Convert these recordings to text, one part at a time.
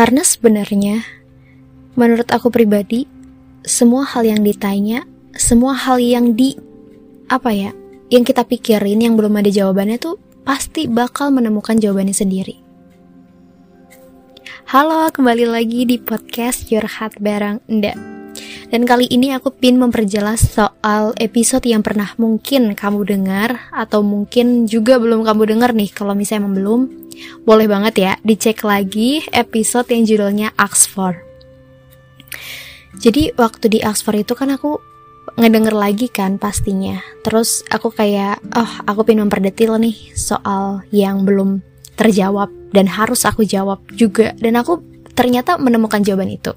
Karena sebenarnya menurut aku pribadi semua hal yang ditanya, semua hal yang di apa ya, yang kita pikirin yang belum ada jawabannya tuh pasti bakal menemukan jawabannya sendiri. Halo, kembali lagi di podcast Your Heart bareng. Dan kali ini aku pin memperjelas soal episode yang pernah mungkin kamu dengar atau mungkin juga belum kamu dengar nih. Kalau misalnya belum, boleh banget ya dicek lagi episode yang judulnya Oxford. Jadi waktu di Oxford itu kan aku ngedenger lagi kan pastinya. Terus aku kayak, oh aku pengen memperdetil nih soal yang belum terjawab dan harus aku jawab juga. Dan aku ternyata menemukan jawaban itu.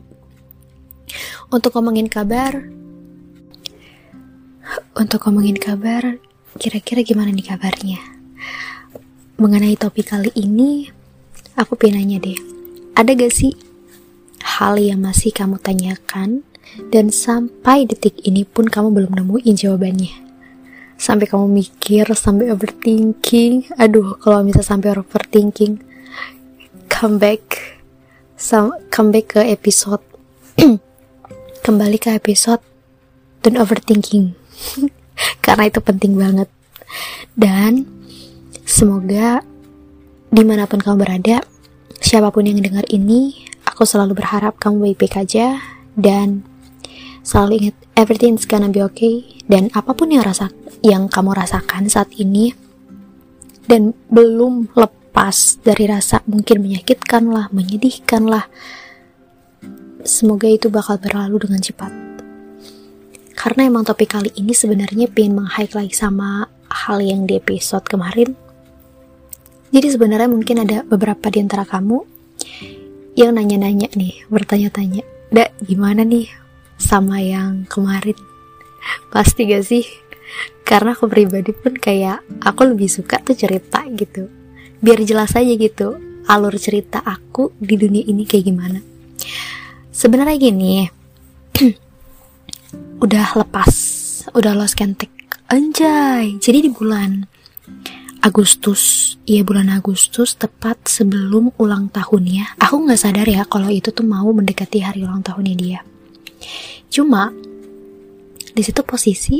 Untuk ngomongin kabar, untuk ngomongin kabar, kira-kira gimana nih kabarnya? Mengenai topik kali ini, aku pengen nanya deh, ada gak sih hal yang masih kamu tanyakan dan sampai detik ini pun kamu belum nemuin jawabannya. Sampai kamu mikir, sampai overthinking. Aduh, kalau bisa sampai overthinking, come back, come back ke episode, kembali ke episode dan overthinking, karena itu penting banget. Dan semoga di mana pun kamu berada, siapa pun yang dengar ini, aku selalu berharap kamu baik-baik aja dan selalu ingat everything's gonna be okay dan apa pun yang rasa yang kamu rasakan saat ini dan belum lepas dari rasa mungkin menyakitkan lah, menyedihkan lah. Semoga itu bakal berlalu dengan cepat. Karena emang topik kali ini sebenarnya pengen meng-highlight sama hal yang di episode kemarin. Jadi sebenarnya mungkin ada beberapa di antara kamu yang nanya-nanya nih, bertanya-tanya, "Dak, gimana nih sama yang kemarin pasti gak sih karena aku pribadi pun kayak aku lebih suka tuh cerita gitu biar jelas aja gitu alur cerita aku di dunia ini kayak gimana sebenarnya gini udah lepas udah lost kentek anjay jadi di bulan Agustus Iya bulan Agustus tepat sebelum ulang tahunnya. Aku gak sadar ya kalau itu tuh mau mendekati hari ulang tahunnya dia. Cuma di situ posisi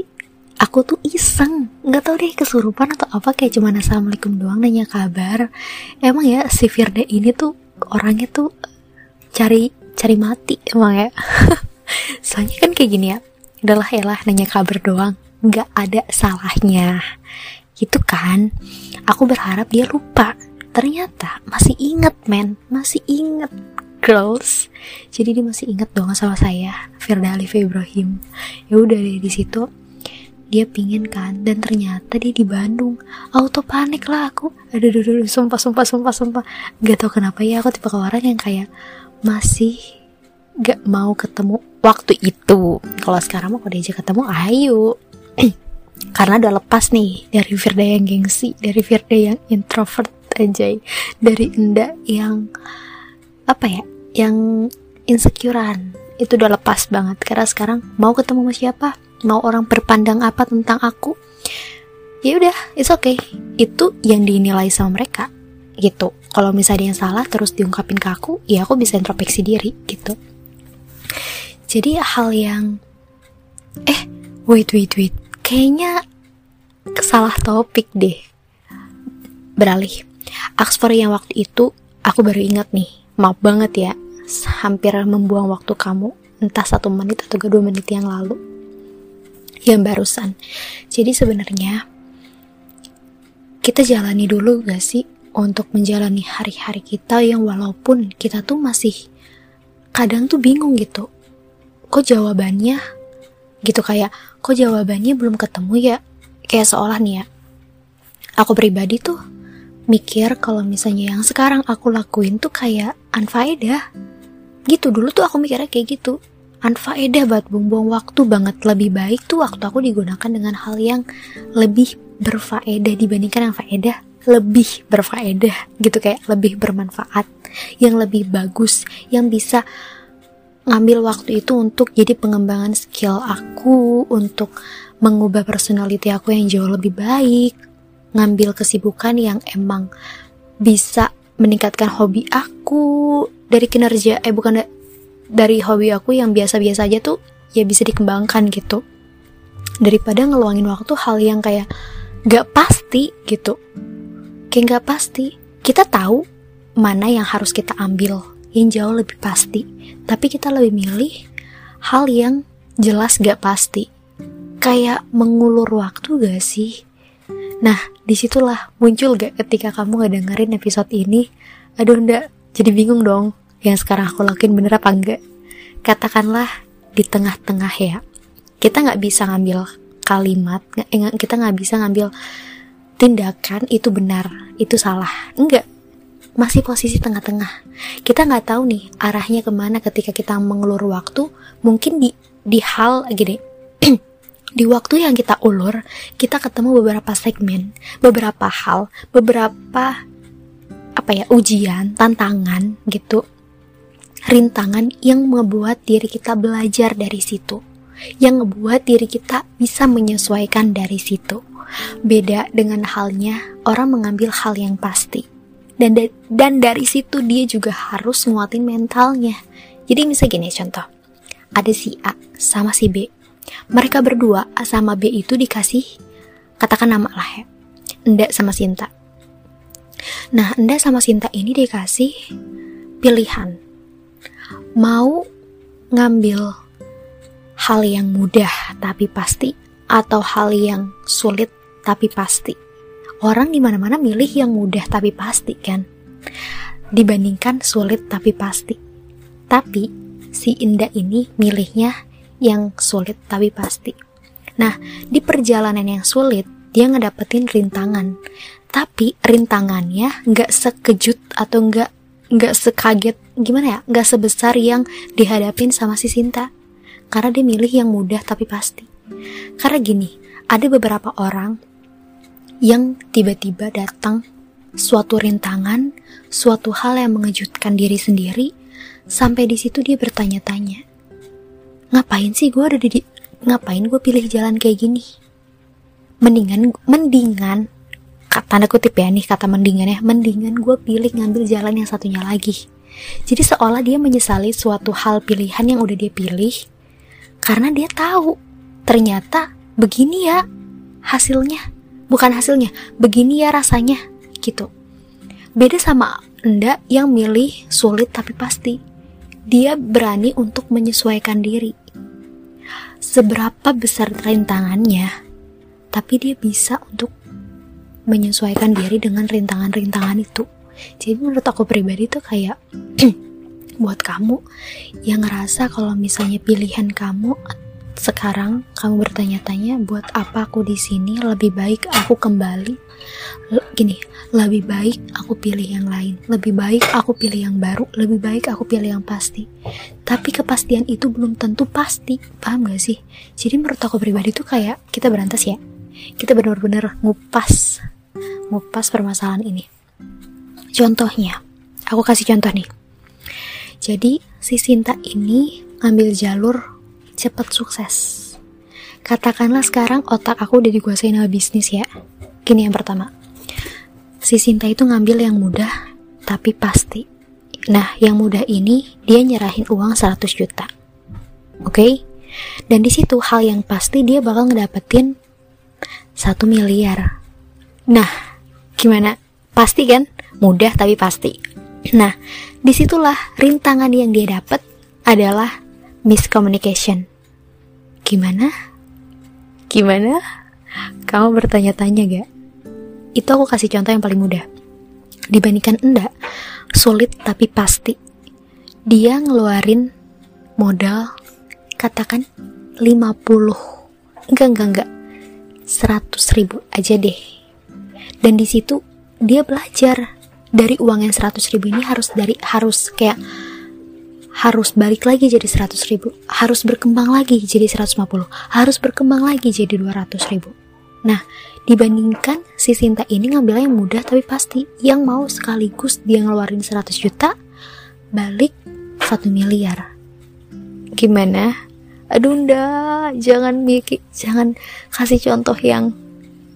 aku tuh iseng. Nggak tahu deh kesurupan atau apa kayak cuma assalamualaikum doang nanya kabar. Emang ya si Firda ini tuh orangnya tuh cari cari mati emang ya. Soalnya kan kayak gini ya adalah ya lah nanya kabar doang nggak ada salahnya. Gitu kan? Aku berharap dia lupa. Ternyata masih inget men. Masih inget girls. Jadi dia masih ingat dong sama saya Firda Alif Ibrahim. Ya udah deh di situ dia pingin kan dan ternyata dia di Bandung. Auto panik lah aku. Aduh aduh, aduh sumpah sumpah sumpah sumpah. Gak tau kenapa ya aku tipe orang yang kayak masih gak mau ketemu waktu itu. Kalau sekarang mau kalau diajak ketemu ayo. Karena udah lepas nih dari Firda yang gengsi dari Firda yang introvert aja dari Enda yang apa ya yang insecurean. Itu udah lepas banget. Karena sekarang mau ketemu sama siapa? Mau orang berpandang apa tentang aku? Ya udah it's okay. Itu yang dinilai sama mereka gitu. Kalau misalnya yang salah terus diungkapin ke aku ya aku bisa introspeksi diri gitu. Jadi hal yang eh wait wait wait. Kayaknya salah topik deh. Beralih. Oxford yang waktu itu aku baru ingat nih. Maaf banget ya hampir membuang waktu kamu entah satu menit atau dua menit yang lalu. Yang barusan. Jadi sebenarnya kita jalani dulu gak sih untuk menjalani hari-hari kita yang walaupun kita tuh masih kadang tuh bingung gitu. Kok jawabannya gitu kayak kok jawabannya belum ketemu ya? Kayak seolah nih ya aku pribadi tuh mikir kalau misalnya yang sekarang aku lakuin tuh kayak unfaedah gitu dulu tuh aku mikirnya kayak gitu. Unfaedah buat buang-buang waktu banget. Lebih baik tuh waktu aku digunakan dengan hal yang lebih berfaedah dibandingkan yang faedah lebih berfaedah gitu kayak lebih bermanfaat yang lebih bagus yang bisa ngambil waktu itu untuk jadi pengembangan skill aku untuk mengubah personality aku yang jauh lebih baik ngambil kesibukan yang emang bisa meningkatkan hobi aku. Dari kinerja eh bukan da- dari hobi aku yang biasa-biasa aja tuh ya bisa dikembangkan gitu. Daripada ngeluangin waktu hal yang kayak gak pasti gitu kayak gak pasti. Kita tahu mana yang harus kita ambil yang jauh lebih pasti. Tapi kita lebih milih hal yang jelas gak pasti. Kayak mengulur waktu gak sih? Nah di situlah muncul gak ketika kamu gak dengerin episode ini? Aduh ndak jadi bingung dong yang sekarang aku lakuin bener apa enggak katakanlah di tengah-tengah ya. Kita nggak bisa ngambil kalimat eh, kita nggak bisa ngambil tindakan itu benar itu salah. Enggak. Masih posisi tengah-tengah. Kita nggak tahu nih arahnya ke mana ketika kita mengelur waktu. Mungkin di di hal gini. Di waktu yang kita ulur kita ketemu beberapa segmen beberapa hal beberapa apa ya ujian tantangan gitu. Rintangan yang membuat diri kita belajar dari situ yang ngebuat diri kita bisa menyesuaikan dari situ. Beda dengan halnya orang mengambil hal yang pasti. Dan da- dan dari situ dia juga harus nguatin mentalnya. Jadi misalnya gini contoh. Ada si A sama si B. Mereka berdua A sama B itu dikasih katakan nama lah ya Nda sama Sinta. Nah Nda sama Sinta ini dikasih pilihan. Mau ngambil hal yang mudah tapi pasti atau hal yang sulit tapi pasti. Orang di mana-mana milih yang mudah tapi pasti kan. Dibandingkan sulit tapi pasti. Tapi si Indah ini milihnya yang sulit tapi pasti. Nah, di perjalanan yang sulit dia ngedapetin rintangan. Tapi rintangannya nggak sekejut atau nggak nggak sekaget gimana ya nggak sebesar yang dihadapin sama si Sinta karena dia milih yang mudah tapi pasti. Karena gini ada beberapa orang yang tiba-tiba datang suatu rintangan suatu hal yang mengejutkan diri sendiri sampai di situ dia bertanya-tanya ngapain sih gue ada di ngapain gue pilih jalan kayak gini? Mendingan mendingan tanda kutip ya nih kata mendingan ya mendingan gue pilih ngambil jalan yang satunya lagi. Jadi seolah dia menyesali suatu hal pilihan yang udah dia pilih karena dia tahu ternyata begini ya hasilnya. Bukan hasilnya begini ya rasanya gitu. Beda sama anda yang milih sulit tapi pasti. Dia berani untuk menyesuaikan diri. Seberapa besar rintangannya tapi dia bisa untuk menyesuaikan diri dengan rintangan-rintangan itu. Jadi menurut aku pribadi tuh kayak buat kamu yang ngerasa kalau misalnya pilihan kamu sekarang kamu bertanya-tanya buat apa aku di sini lebih baik aku kembali. Gini lebih baik aku pilih yang lain lebih baik aku pilih yang baru lebih baik aku pilih yang pasti. Tapi kepastian itu belum tentu pasti paham gak sih? Jadi menurut aku pribadi tuh kayak kita berantas ya. Kita benar-benar ngupas ngupas permasalahan ini. Contohnya aku kasih contoh nih jadi si Sinta ini ngambil jalur cepat sukses. Katakanlah sekarang otak aku udah dikuasain sama bisnis ya. Gini yang pertama. Si Sinta itu ngambil yang mudah tapi pasti. Nah, yang mudah ini dia nyerahin uang 100 juta. Oke? Okay? Dan di situ hal yang pasti dia bakal ngedapetin 1 miliar. Nah, gimana? Pasti kan? Mudah tapi pasti. Nah, di situlah rintangan yang dia dapat adalah miscommunication. Gimana? Gimana? Kamu bertanya-tanya gak? Itu aku kasih contoh yang paling mudah. Dibandingkan enggak, sulit tapi pasti. Dia ngeluarin modal katakan 50 enggak enggak enggak 100 ribu aja deh dan di situ dia belajar dari uang yang 100 ribu ini harus dari harus kayak harus balik lagi jadi 100 ribu. Harus berkembang lagi jadi 150 harus berkembang lagi jadi 200 ribu. Nah dibandingkan si Sinta ini ngambilnya yang mudah tapi pasti. Yang mau sekaligus dia ngeluarin 100 juta balik 1 miliar. Gimana? Aduh ndak jangan mikir jangan kasih contoh yang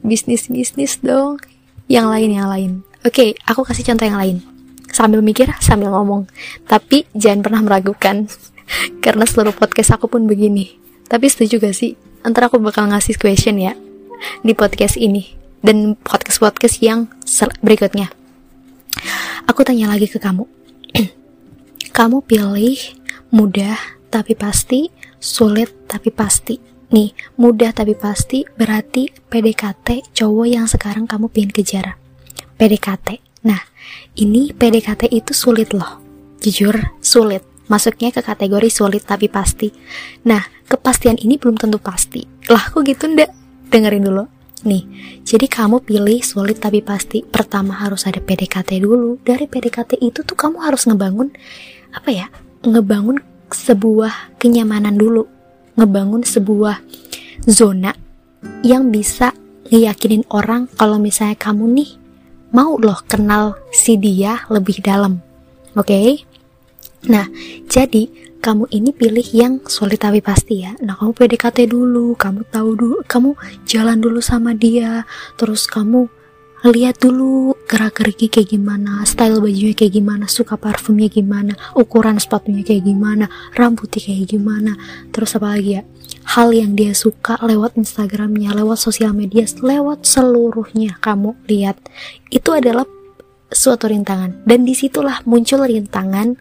bisnis bisnis dong. Yang lain yang lain oke aku kasih contoh yang lain. Sambil mikir sambil ngomong. Tapi jangan pernah meragukan. Karena seluruh podcast aku pun begini. Tapi setuju gak sih? Antara aku bakal ngasih question ya. Di podcast ini. Dan podcast-podcast yang berikutnya. Aku tanya lagi ke kamu. Kamu pilih mudah tapi pasti sulit tapi pasti. Nih mudah tapi pasti berarti PDKT cowok yang sekarang kamu pingin kejar PDKT nah ini PDKT itu sulit loh jujur sulit masuknya ke kategori sulit tapi pasti. Nah, kepastian ini belum tentu pasti. Lah, kok gitu ndak? Dengerin dulu. Nih, jadi kamu pilih sulit tapi pasti. Pertama harus ada PDKT dulu. Dari PDKT itu tuh kamu harus ngebangun apa ya? Ngebangun sebuah kenyamanan dulu. Ngebangun sebuah zona yang bisa ngeyakinin orang kalau misalnya kamu nih mau loh kenal si dia lebih dalam. Oke? Okay? Nah, jadi kamu ini pilih yang solid tapi pasti ya. Nah, kamu PDKT dulu, kamu tahu dulu, kamu jalan dulu sama dia, terus kamu lihat dulu gerak-geriknya kayak gimana, style bajunya kayak gimana, suka parfumnya gimana, ukuran sepatunya kayak gimana, rambutnya kayak gimana, terus apa lagi ya? Hal yang dia suka lewat Instagramnya, lewat sosial media, lewat seluruhnya kamu lihat. Itu adalah suatu rintangan dan di situlah muncul rintangan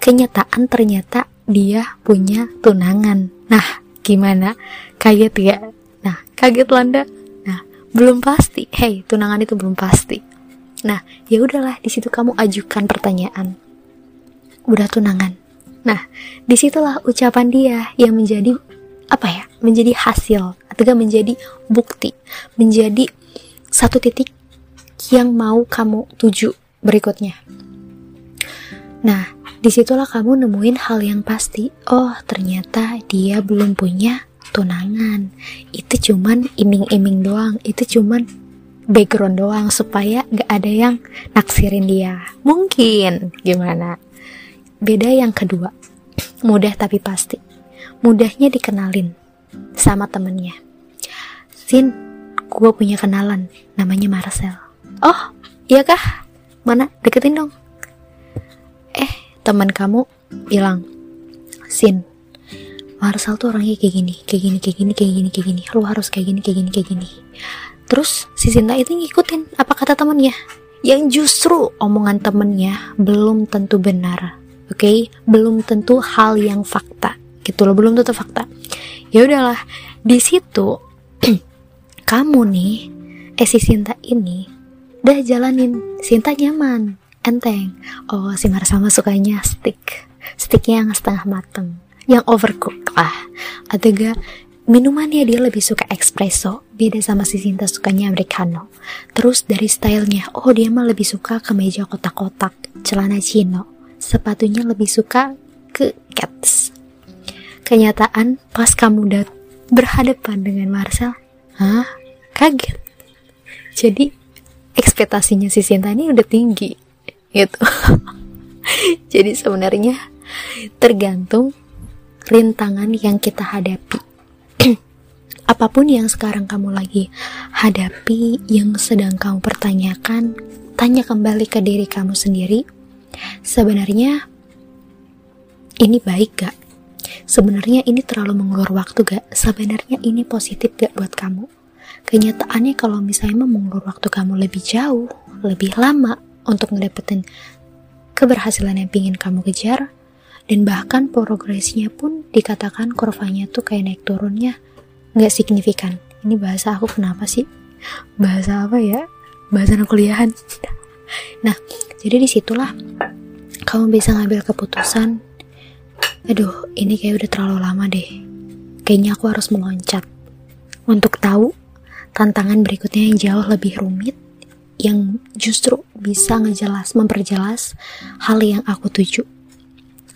kenyataan ternyata dia punya tunangan. Nah, gimana? Kaget ya? Nah, kaget Landa? Belum pasti. Hey, tunangan itu belum pasti. Nah, ya udahlah, di situ kamu ajukan pertanyaan. Udah tunangan. Nah, di situlah ucapan dia yang menjadi apa ya? Menjadi hasil atau menjadi bukti, menjadi satu titik yang mau kamu tuju berikutnya. Nah, di situlah kamu nemuin hal yang pasti. Oh, ternyata dia belum punya tunangan. Itu cuman iming-iming doang. Itu cuman background doang supaya gak ada yang naksirin dia. Mungkin gimana? Beda yang kedua. Mudah tapi pasti. Mudahnya dikenalin sama temennya. Sin, gue punya kenalan. Namanya Marcel. Oh, iya kah? Mana? Deketin dong teman kamu bilang Sin Marcel tuh orangnya kayak gini kayak gini kayak gini kayak gini kayak gini. Lu harus kayak gini kayak gini kayak gini. Terus si Sinta itu ngikutin apa kata temannya yang justru omongan temennya belum tentu benar oke? Okay? belum tentu hal yang fakta gitu loh belum tentu fakta. Ya udahlah di situ kamu nih eh si Sinta ini udah jalanin. Sinta nyaman enteng. Oh si Marsama sukanya stick. Sticknya yang setengah mateng yang overcooked lah. Atau gak minumannya dia lebih suka espresso. Beda sama si Sinta sukanya americano. Terus dari stylenya oh dia mah lebih suka kemeja kotak-kotak celana chino sepatunya lebih suka ke cats kenyataan pas kamu udah berhadapan dengan Marcel hah? Kaget. Jadi ekspektasinya si Sinta ini udah tinggi gitu. Jadi sebenarnya tergantung rintangan yang kita hadapi apa pun yang sekarang kamu lagi hadapi yang sedang kamu pertanyakan tanya kembali ke diri kamu sendiri sebenarnya ini baik gak? Sebenarnya ini terlalu mengulur waktu gak? Sebenarnya ini positif gak buat kamu? Kenyataannya kalau misalnya mengulur waktu kamu lebih jauh, lebih lama, untuk ngedapetin keberhasilan yang pingin kamu kejar dan bahkan progresnya pun dikatakan kurvanya tuh kayak naik turunnya nggak signifikan. Ini bahasa aku kenapa sih? Bahasa apa ya? Bahasa anak kuliahan. Nah jadi di situlah kamu bisa ngambil keputusan aduh ini kayak udah terlalu lama deh. Kayaknya aku harus meloncat. Untuk tahu tantangan berikutnya yang jauh lebih rumit yang justru bisa ngejelas, memperjelas hal yang aku tuju,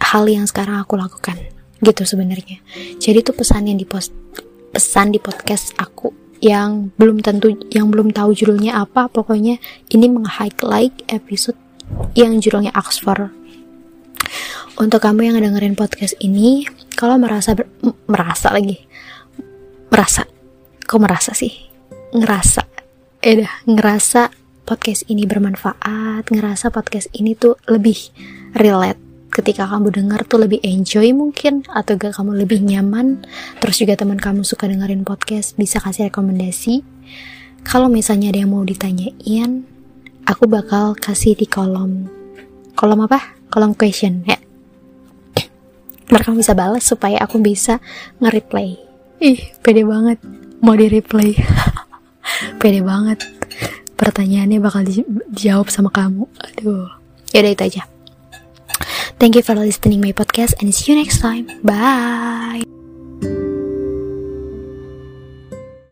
hal yang sekarang aku lakukan, gitu sebenarnya. Jadi itu pesan yang di post, pesan di podcast aku yang belum tentu, yang belum tahu judulnya apa, pokoknya ini meng-highlight episode yang judulnya Oxford. Untuk kamu yang dengerin podcast ini, kalau merasa ber, merasa lagi, merasa, kok merasa sih, ngerasa, eh dah, ngerasa podcast ini bermanfaat, ngerasa podcast ini tuh lebih relate ketika kamu dengar tuh lebih enjoy mungkin atau gak kamu lebih nyaman. Terus juga teman kamu suka dengerin podcast bisa kasih rekomendasi. Kalau misalnya ada yang mau ditanyain aku bakal kasih di kolom. Kolom apa? Kolom question ya. Mereka bisa balas supaya aku bisa nge-replay. Ih pede banget. Mau di replay pede banget. Pertanyaannya bakal dijawab sama kamu. Aduh. Ya udah itu aja thank you for listening my podcast and see you next time. Bye